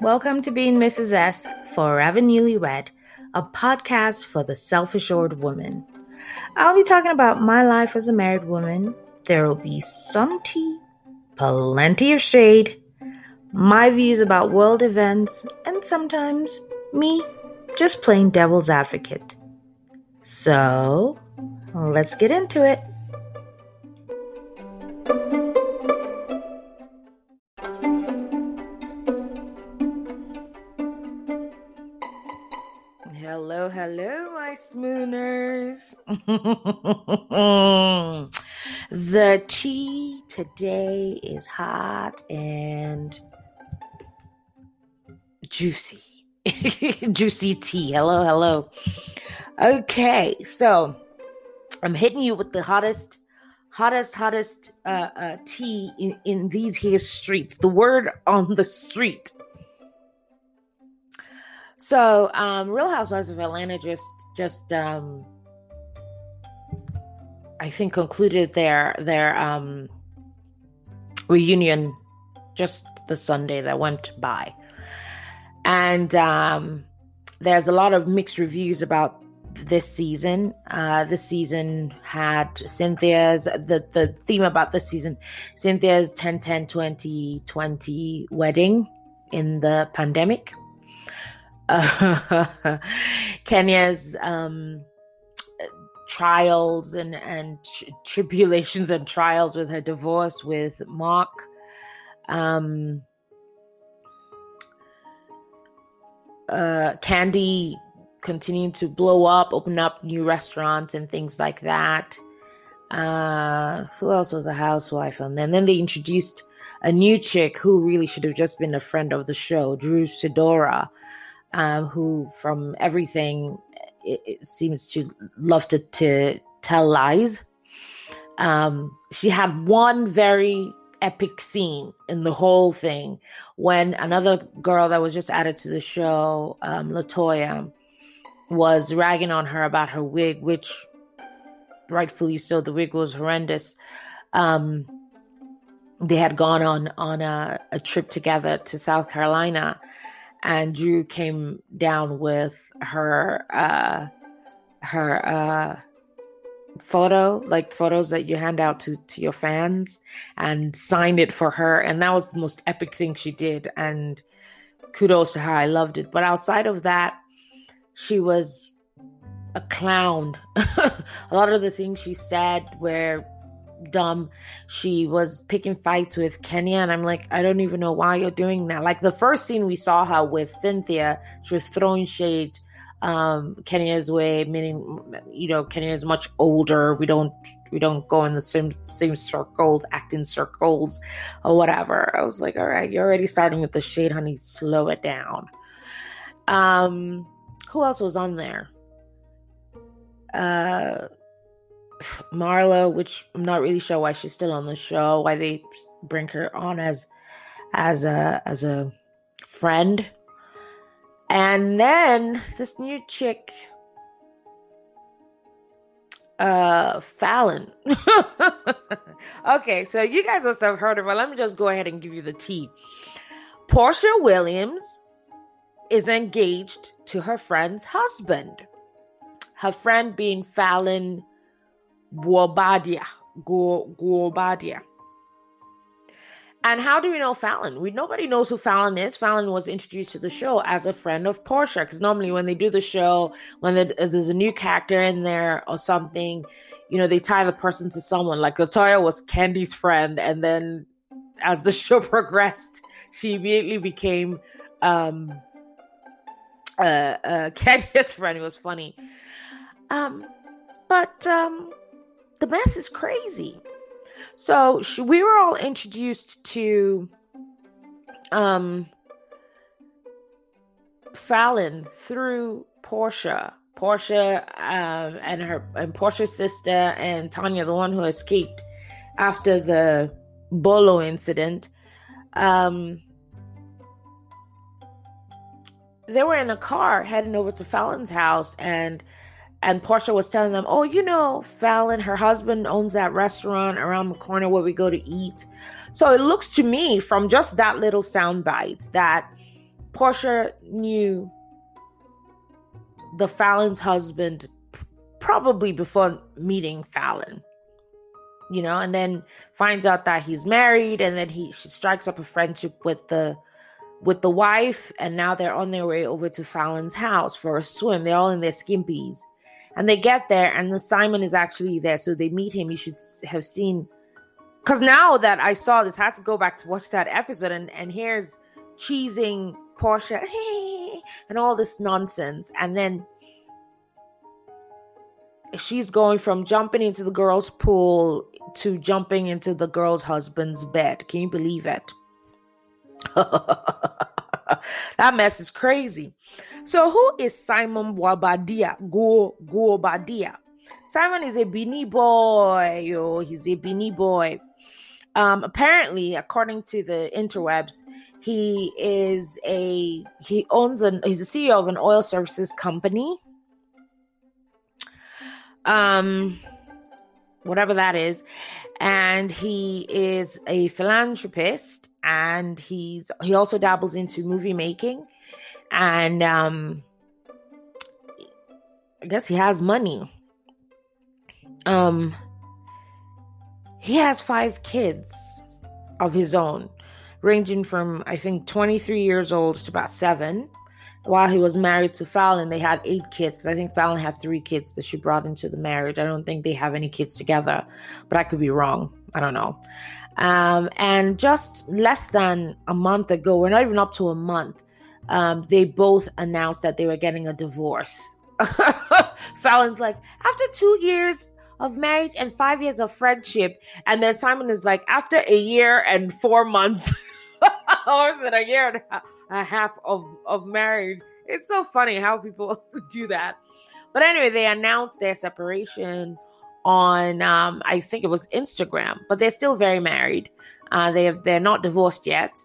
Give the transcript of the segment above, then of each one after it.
Welcome to Being Mrs. S, Forever Newlywed, a podcast for the self assured woman. I'll be talking about my life as a married woman. There will be some tea, plenty of shade, my views about world events, and sometimes me just playing devil's advocate. So, let's get into it. Hello, hello, my swooners. the tea today is hot and juicy. juicy tea. Hello, hello. Okay, so I'm hitting you with the hottest, hottest, hottest uh, uh, tea in, in these here streets. The word on the street so, um, Real Housewives of Atlanta just just um, I think concluded their their um, reunion just the Sunday that went by, and um, there's a lot of mixed reviews about this season. Uh, this season had Cynthia's the the theme about this season, Cynthia's 10 10 20 20 wedding in the pandemic uh, Kenya's um, trials and and tribulations and trials with her divorce with Mark. Um, uh, Kandi continuing to blow up, open up new restaurants and things like that. Uh, who else was a housewife? And then, then they introduced a new chick who really should have just been a friend of the show, Drew Sidora um, who, from everything, it, it seems to love to, to tell lies. Um, she had one very epic scene in the whole thing when another girl that was just added to the show, um, Latoya, was ragging on her about her wig, which rightfully so, the wig was horrendous. Um, they had gone on on a, a trip together to South Carolina, and Drew came down with her uh her uh photo like photos that you hand out to to your fans and signed it for her. And that was the most epic thing she did. And kudos to her. I loved it. But outside of that she was a clown. A lot of the things she said were dumb. She was picking fights with Kenya, and I'm like, I don't even know why you're doing that. Like the first scene we saw her with Cynthia, she was throwing shade um Kenya's way, meaning you know, Kenya is much older. We don't we don't go in the same same circles, acting circles or whatever. I was like, all right, you're already starting with the shade, honey. Slow it down. Um, who else was on there? Uh Marlo, which I'm not really sure why she's still on the show, why they bring her on as as a as a friend. And then this new chick uh Falynn. okay, so you guys must have heard of her. Let me just go ahead and give you the tea. Porsha Williams is engaged to her friend's husband. Her friend being Falynn Guobadia. Guobadia. And how do we know Falynn? We nobody knows who Falynn is. Falynn was introduced to the show as a friend of Porsha because normally when they do the show, when there's a new character in there or something, you know, they tie the person to someone. Like Latoya was Kandi's friend, and then as the show progressed, she immediately became um uh, uh Kandi's friend. It was funny. Um, but um the mess is crazy. So she, we were all introduced to um Falynn through Porsha. Porsha um, and her and Porsha's sister and Tanya, the one who escaped after the Bolo incident. Um, they were in a car heading over to Falynn's house and and Porsha was telling them, "Oh, you know, Falynn, her husband owns that restaurant around the corner where we go to eat." So it looks to me from just that little soundbite that Porsha knew the Falynn's husband probably before meeting Falynn. You know, and then finds out that he's married and then he she strikes up a friendship with the with the wife and now they're on their way over to Falynn's house for a swim. They're all in their skimpies. And they get there and the Simon is actually there. So they meet him. You should have seen because now that I saw this, I had to go back to watch that episode and, and here's cheesing Porsha and all this nonsense. And then she's going from jumping into the girl's pool to jumping into the girl's husband's bed. Can you believe it? that mess is crazy. So, who is Simon Wabadia? Go Go Badia. Simon is a Benin boy. Yo, he's a Benin boy. Um, apparently, according to the interwebs, he is a he owns an he's a CEO of an oil services company. Um, whatever that is, and he is a philanthropist, and he's he also dabbles into movie making, and um, I guess he has money. Um, he has five kids of his own ranging from I think 23 years old to about seven. While he was married to Falynn, they had eight kids because I think Falynn had three kids that she brought into the marriage. I don't think they have any kids together, but I could be wrong. I don't know. Um, and just less than a month ago, we're not even up to a month, um, they both announced that they were getting a divorce. Falynn's like, after two years of marriage and five years of friendship. And then Simon is like, after a year and four months. or is it a year and a half of, of marriage? It's so funny how people do that. But anyway, they announced their separation on um, I think it was Instagram, but they're still very married. Uh, they have, they're not divorced yet,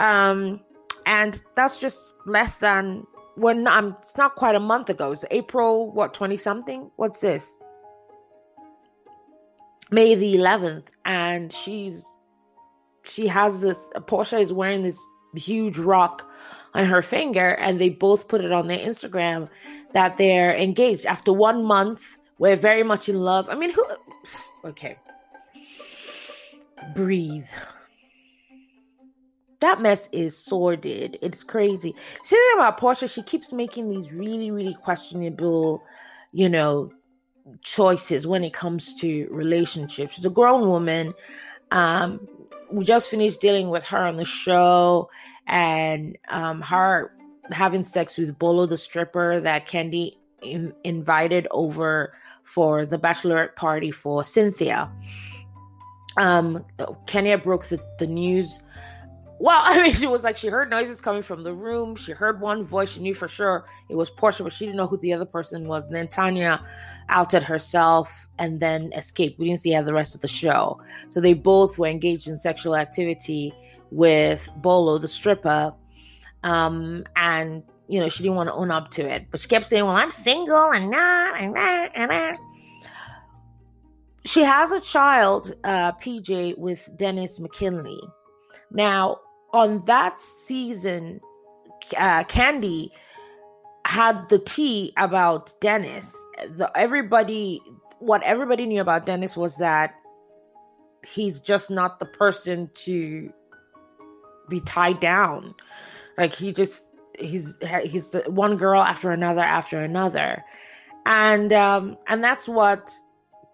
um, and that's just less than when I'm. Um, it's not quite a month ago. It's April what twenty something. What's this? May the 11th, and she's she has this Porsha is wearing this huge rock on her finger, and they both put it on their Instagram that they're engaged after one month. We're very much in love. I mean, who? Okay, breathe. That mess is sordid. It's crazy. See about Porsha, she keeps making these really, really questionable, you know, choices when it comes to relationships. She's a grown woman. Um, we just finished dealing with her on the show and um, her having sex with Bolo the stripper that Kandi in- invited over for the bachelorette party for Cynthia. Um, Kenya broke the, the news well, I mean, she was like, she heard noises coming from the room. She heard one voice. She knew for sure it was Porsha, but she didn't know who the other person was. And then Tanya outed herself and then escaped. We didn't see her the rest of the show. So they both were engaged in sexual activity with Bolo, the stripper. Um, and, you know, she didn't want to own up to it. But she kept saying, well, I'm single and not, and that, and that. She has a child, uh, PJ, with Dennis McKinley. Now, on that season, uh, Kandi had the tea about Dennis. The, everybody, what everybody knew about Dennis was that he's just not the person to be tied down. Like he just he's he's the one girl after another after another, and um and that's what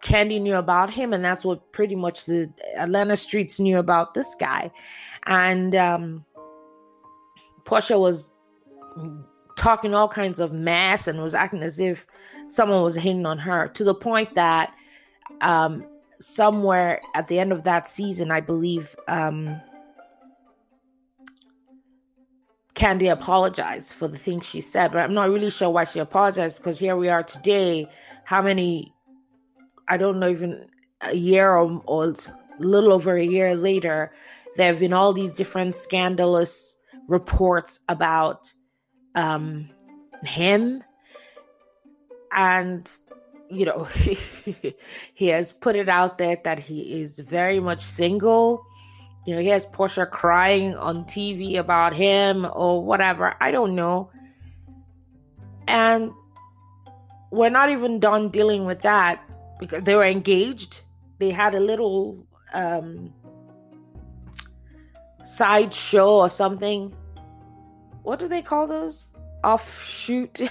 Kandi knew about him, and that's what pretty much the Atlanta streets knew about this guy and um, Porsha was talking all kinds of mess and was acting as if someone was hitting on her to the point that um, somewhere at the end of that season, I believe um, Kandi apologized for the things she said, but I'm not really sure why she apologized because here we are today. How many? I don't know, even a year or, or little over a year later, there have been all these different scandalous reports about um, him. And, you know, he has put it out there that he is very much single. You know, he has Porsha crying on TV about him or whatever. I don't know. And we're not even done dealing with that because they were engaged. They had a little um, sideshow or something. What do they call those? Offshoot.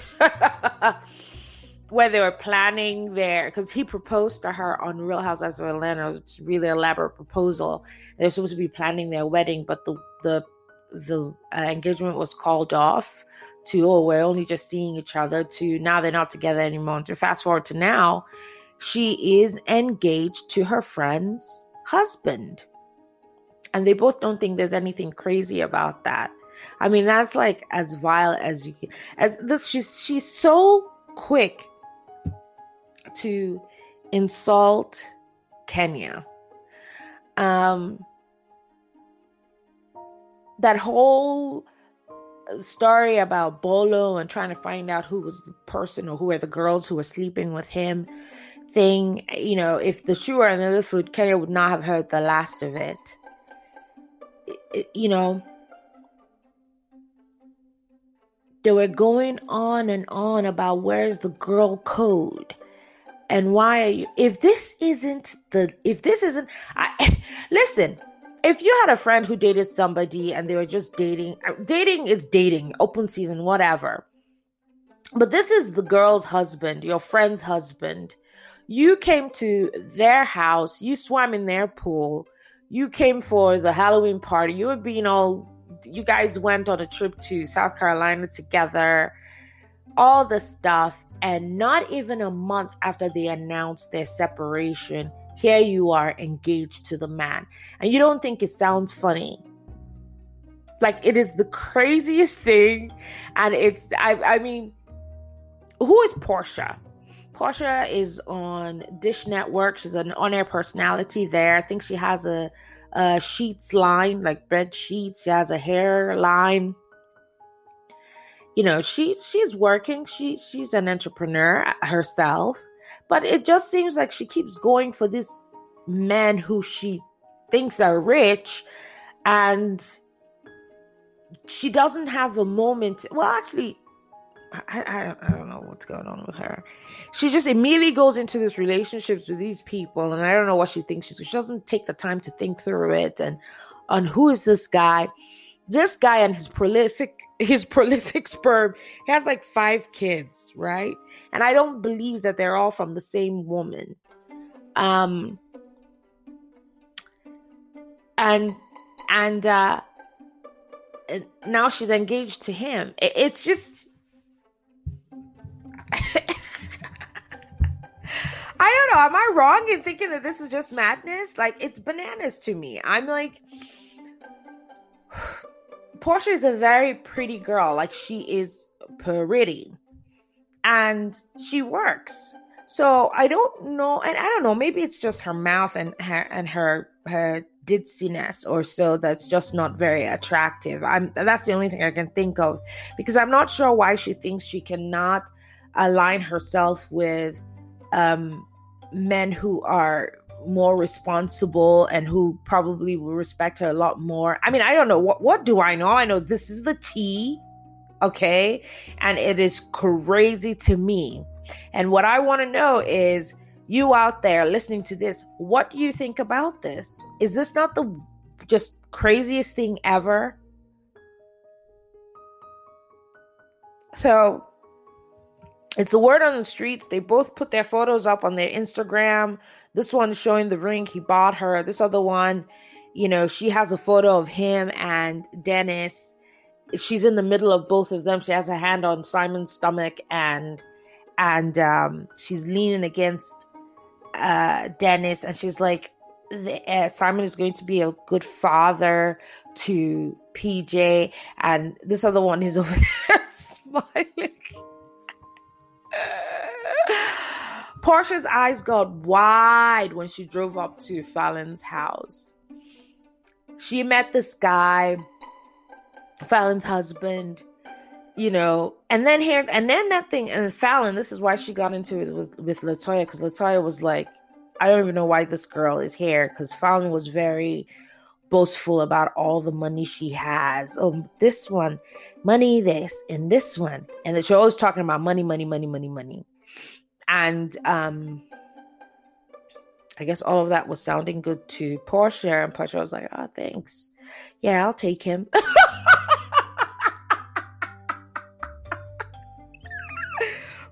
Where they were planning their, because he proposed to her on Real Housewives of Atlanta. It's really elaborate proposal. They're supposed to be planning their wedding, but the the the uh, engagement was called off to oh we're only just seeing each other to now they're not together anymore to fast forward to now she is engaged to her friend's husband. And they both don't think there's anything crazy about that. I mean that's like as vile as you can as this she's she's so quick to insult kenya. Um that whole story about Bolo and trying to find out who was the person or who are the girls who were sleeping with him thing, you know, if the shoe were in the other food, Kenya would not have heard the last of it. it. You know, they were going on and on about where's the girl code and why are you if this isn't the if this isn't i listen if you had a friend who dated somebody and they were just dating, uh, dating is dating, open season, whatever. But this is the girl's husband, your friend's husband. You came to their house, you swam in their pool, you came for the Halloween party, you were being all, you guys went on a trip to South Carolina together, all the stuff. And not even a month after they announced their separation, here you are engaged to the man, and you don't think it sounds funny. Like it is the craziest thing, and it's I I mean, who is Porsha? Porsha is on Dish Nation. She's an on-air personality there. I think she has a, a sheets line, like bed sheets. She has a hair line. You know, she she's working. She she's an entrepreneur herself. But it just seems like she keeps going for this men who she thinks are rich and she doesn't have a moment. Well, actually, I, I, I don't know what's going on with her. She just immediately goes into this relationships with these people, and I don't know what she thinks. She, she doesn't take the time to think through it and on who is this guy. This guy and his prolific his prolific sperm he has like five kids, right? and I don't believe that they're all from the same woman. Um, and and uh, now she's engaged to him. It, it's just. I don't know. Am I wrong in thinking that this is just madness? Like, it's bananas to me. I'm like, Porsha is a very pretty girl. Like, she is pretty and she works. So I don't know, and I don't know. Maybe it's just her mouth and her and her her ditziness or so that's just not very attractive. I'm that's the only thing I can think of because I'm not sure why she thinks she cannot align herself with um, men who are more responsible and who probably will respect her a lot more. I mean, I don't know what what do I know? I know this is the tea Okay. And it is crazy to me. And what I want to know is you out there listening to this, what do you think about this? Is this not the just craziest thing ever? So it's a word on the streets. They both put their photos up on their Instagram. This one showing the ring he bought her. This other one, you know, she has a photo of him and Dennis she's in the middle of both of them. She has a hand on Simon's stomach and and um, she's leaning against uh, Dennis, and she's like, uh, Simon is going to be a good father to PJ, and this other one is over there smiling. Porsha's eyes got wide when she drove up to Falynn's house. She met this guy Falynn's husband, you know, and then here, and then that thing, and Falynn, this is why she got into it with, with Latoya, because Latoya was like, I don't even know why this girl is here, because Falynn was very boastful about all the money she has. Oh, this one, money, this, and this one. And that she's always talking about money, money, money, money, money. And um, I guess all of that was sounding good to Porsha, and Porsha was like, "Oh, thanks. Yeah, I'll take him." Porsha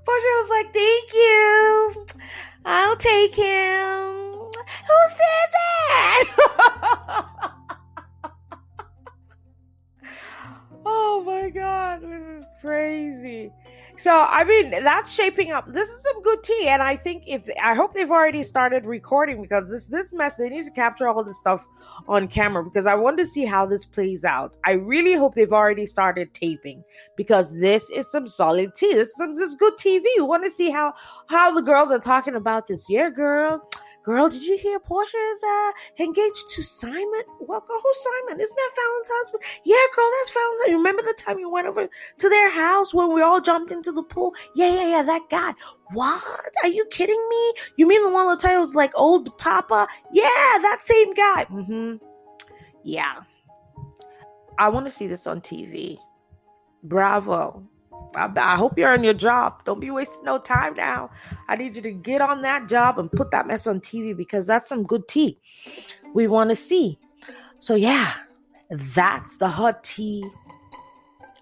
was like, "Thank you. I'll take him." Who said that? oh my god, this is crazy. So I mean, that's shaping up. This is some good tea, and I think if I hope they've already started recording because this this mess they need to capture all this stuff on camera because I want to see how this plays out. I really hope they've already started taping because this is some solid tea. This is some this is good TV. We want to see how how the girls are talking about this. Yeah, girl Girl, did you hear Porsha is uh, engaged to Simon? Well, girl, who's Simon? Isn't that Falynn's husband? Yeah, girl, that's Falynn's husband. Remember the time you went over to their house when we all jumped into the pool? Yeah, yeah, yeah, that guy. What? Are you kidding me? You mean the one Latoya was like old Papa? Yeah, that same guy. Mm-hmm. Yeah. I want to see this on TV. Bravo. I, I, hope you're on your job. Don't be wasting no time now. I need you to get on that job and put that mess on TV because that's some good tea we want to see. So, yeah, that's the hot tea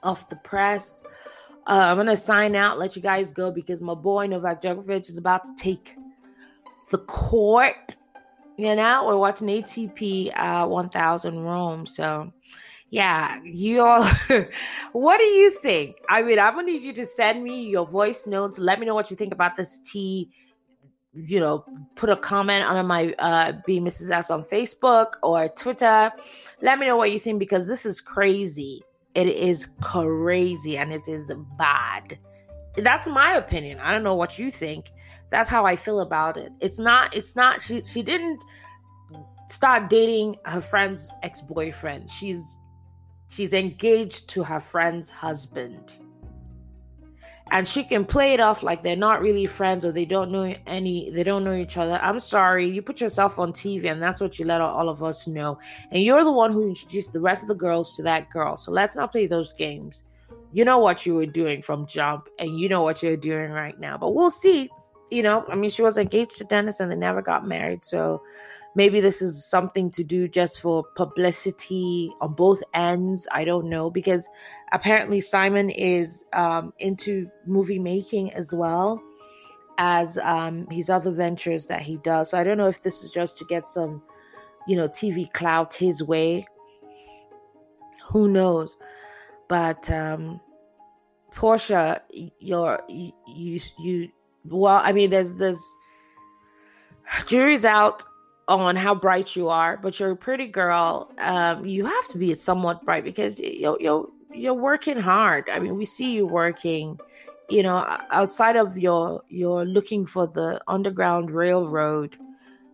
of the press. Uh, I'm going to sign out, let you guys go because my boy Novak Djokovic is about to take the court. You know, we're watching ATP uh, 1000 Rome. So, yeah, you all, what do you think? I mean, I'm gonna need you to send me your voice notes. Let me know what you think about this tea. You know, put a comment on my uh, Be Mrs. S on Facebook or Twitter. Let me know what you think because this is crazy. It is crazy and it is bad. That's my opinion. I don't know what you think. That's how I feel about it. It's not, it's not, she, she didn't start dating her friend's ex boyfriend. She's she's engaged to her friend's husband. And she can play it off like they're not really friends or they don't know any, they don't know each other. I'm sorry, you put yourself on TV and that's what you let all of us know. And you're the one who introduced the rest of the girls to that girl. So let's not play those games. You know what you were doing from jump and you know what you're doing right now. But we'll see. You know, I mean, she was engaged to Dennis and they never got married. So maybe this is something to do just for publicity on both ends. I don't know because apparently simon is um, into movie making as well as um, his other ventures that he does. So i don't know if this is just to get some you know tv clout his way. Who knows? But um porsha you're you you, you well i mean there's there's jury's out on how bright you are, but you're a pretty girl. Um, you have to be somewhat bright because you're, you're you're working hard. I mean, we see you working. You know, outside of your you're looking for the Underground Railroad,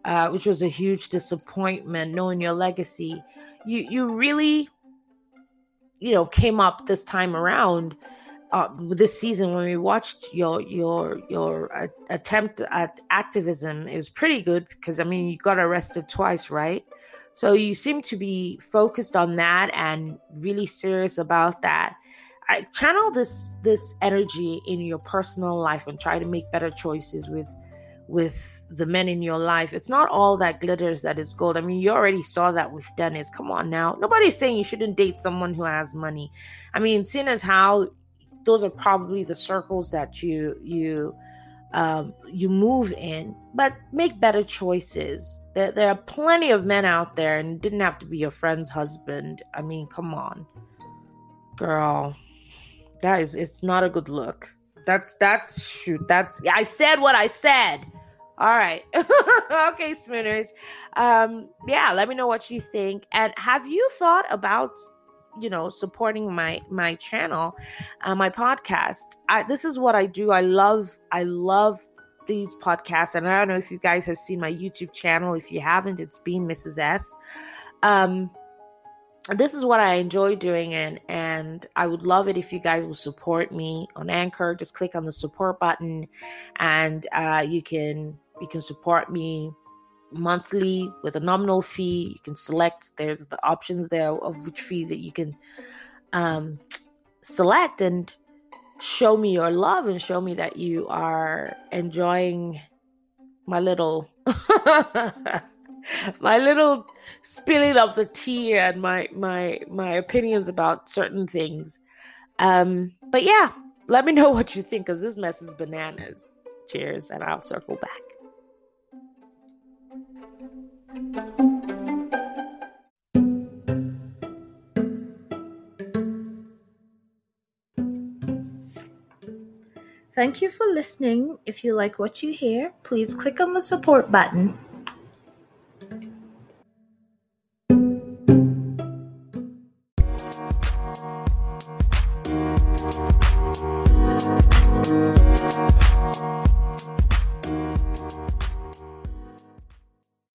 uh, which was a huge disappointment. Knowing your legacy, you you really, you know, came up this time around uh, this season when we watched your your your uh, attempt at activism it was pretty good because i mean you got arrested twice right? So you seem to be focused on that and really serious about that. I channel this this energy in your personal life and try to make better choices with with the men in your life. It's not all that glitters that is gold. I mean you already saw that with dennis. Come on now. Nobody's saying you shouldn't date someone who has money. I mean seeing as how those are probably the circles that you you um, you move in, but make better choices. There, there are plenty of men out there, and didn't have to be your friend's husband. I mean, come on, girl, guys, it's not a good look. That's that's shoot. That's I said what I said. All right, okay, Spooners. Um, yeah, let me know what you think, and have you thought about you know supporting my my channel uh, my podcast. I, this is what i do. I love i love these podcasts. And i don't know if you guys have seen my youtube channel. If you haven't it's been mrs s. Um this is what I enjoy doing, and and I would love it if you guys will support me on Anchor. Just click on the support button, and uh, you can you can support me monthly with a nominal fee. You can select there's the options there of which fee that you can um, select and show me your love and show me that you are enjoying my little my little spilling of the tea and my my my opinions about certain things. Um, but yeah, let me know what you think because this mess is bananas. Cheers, and I'll circle back. Thank you for listening. If you like what you hear, please click on the support button.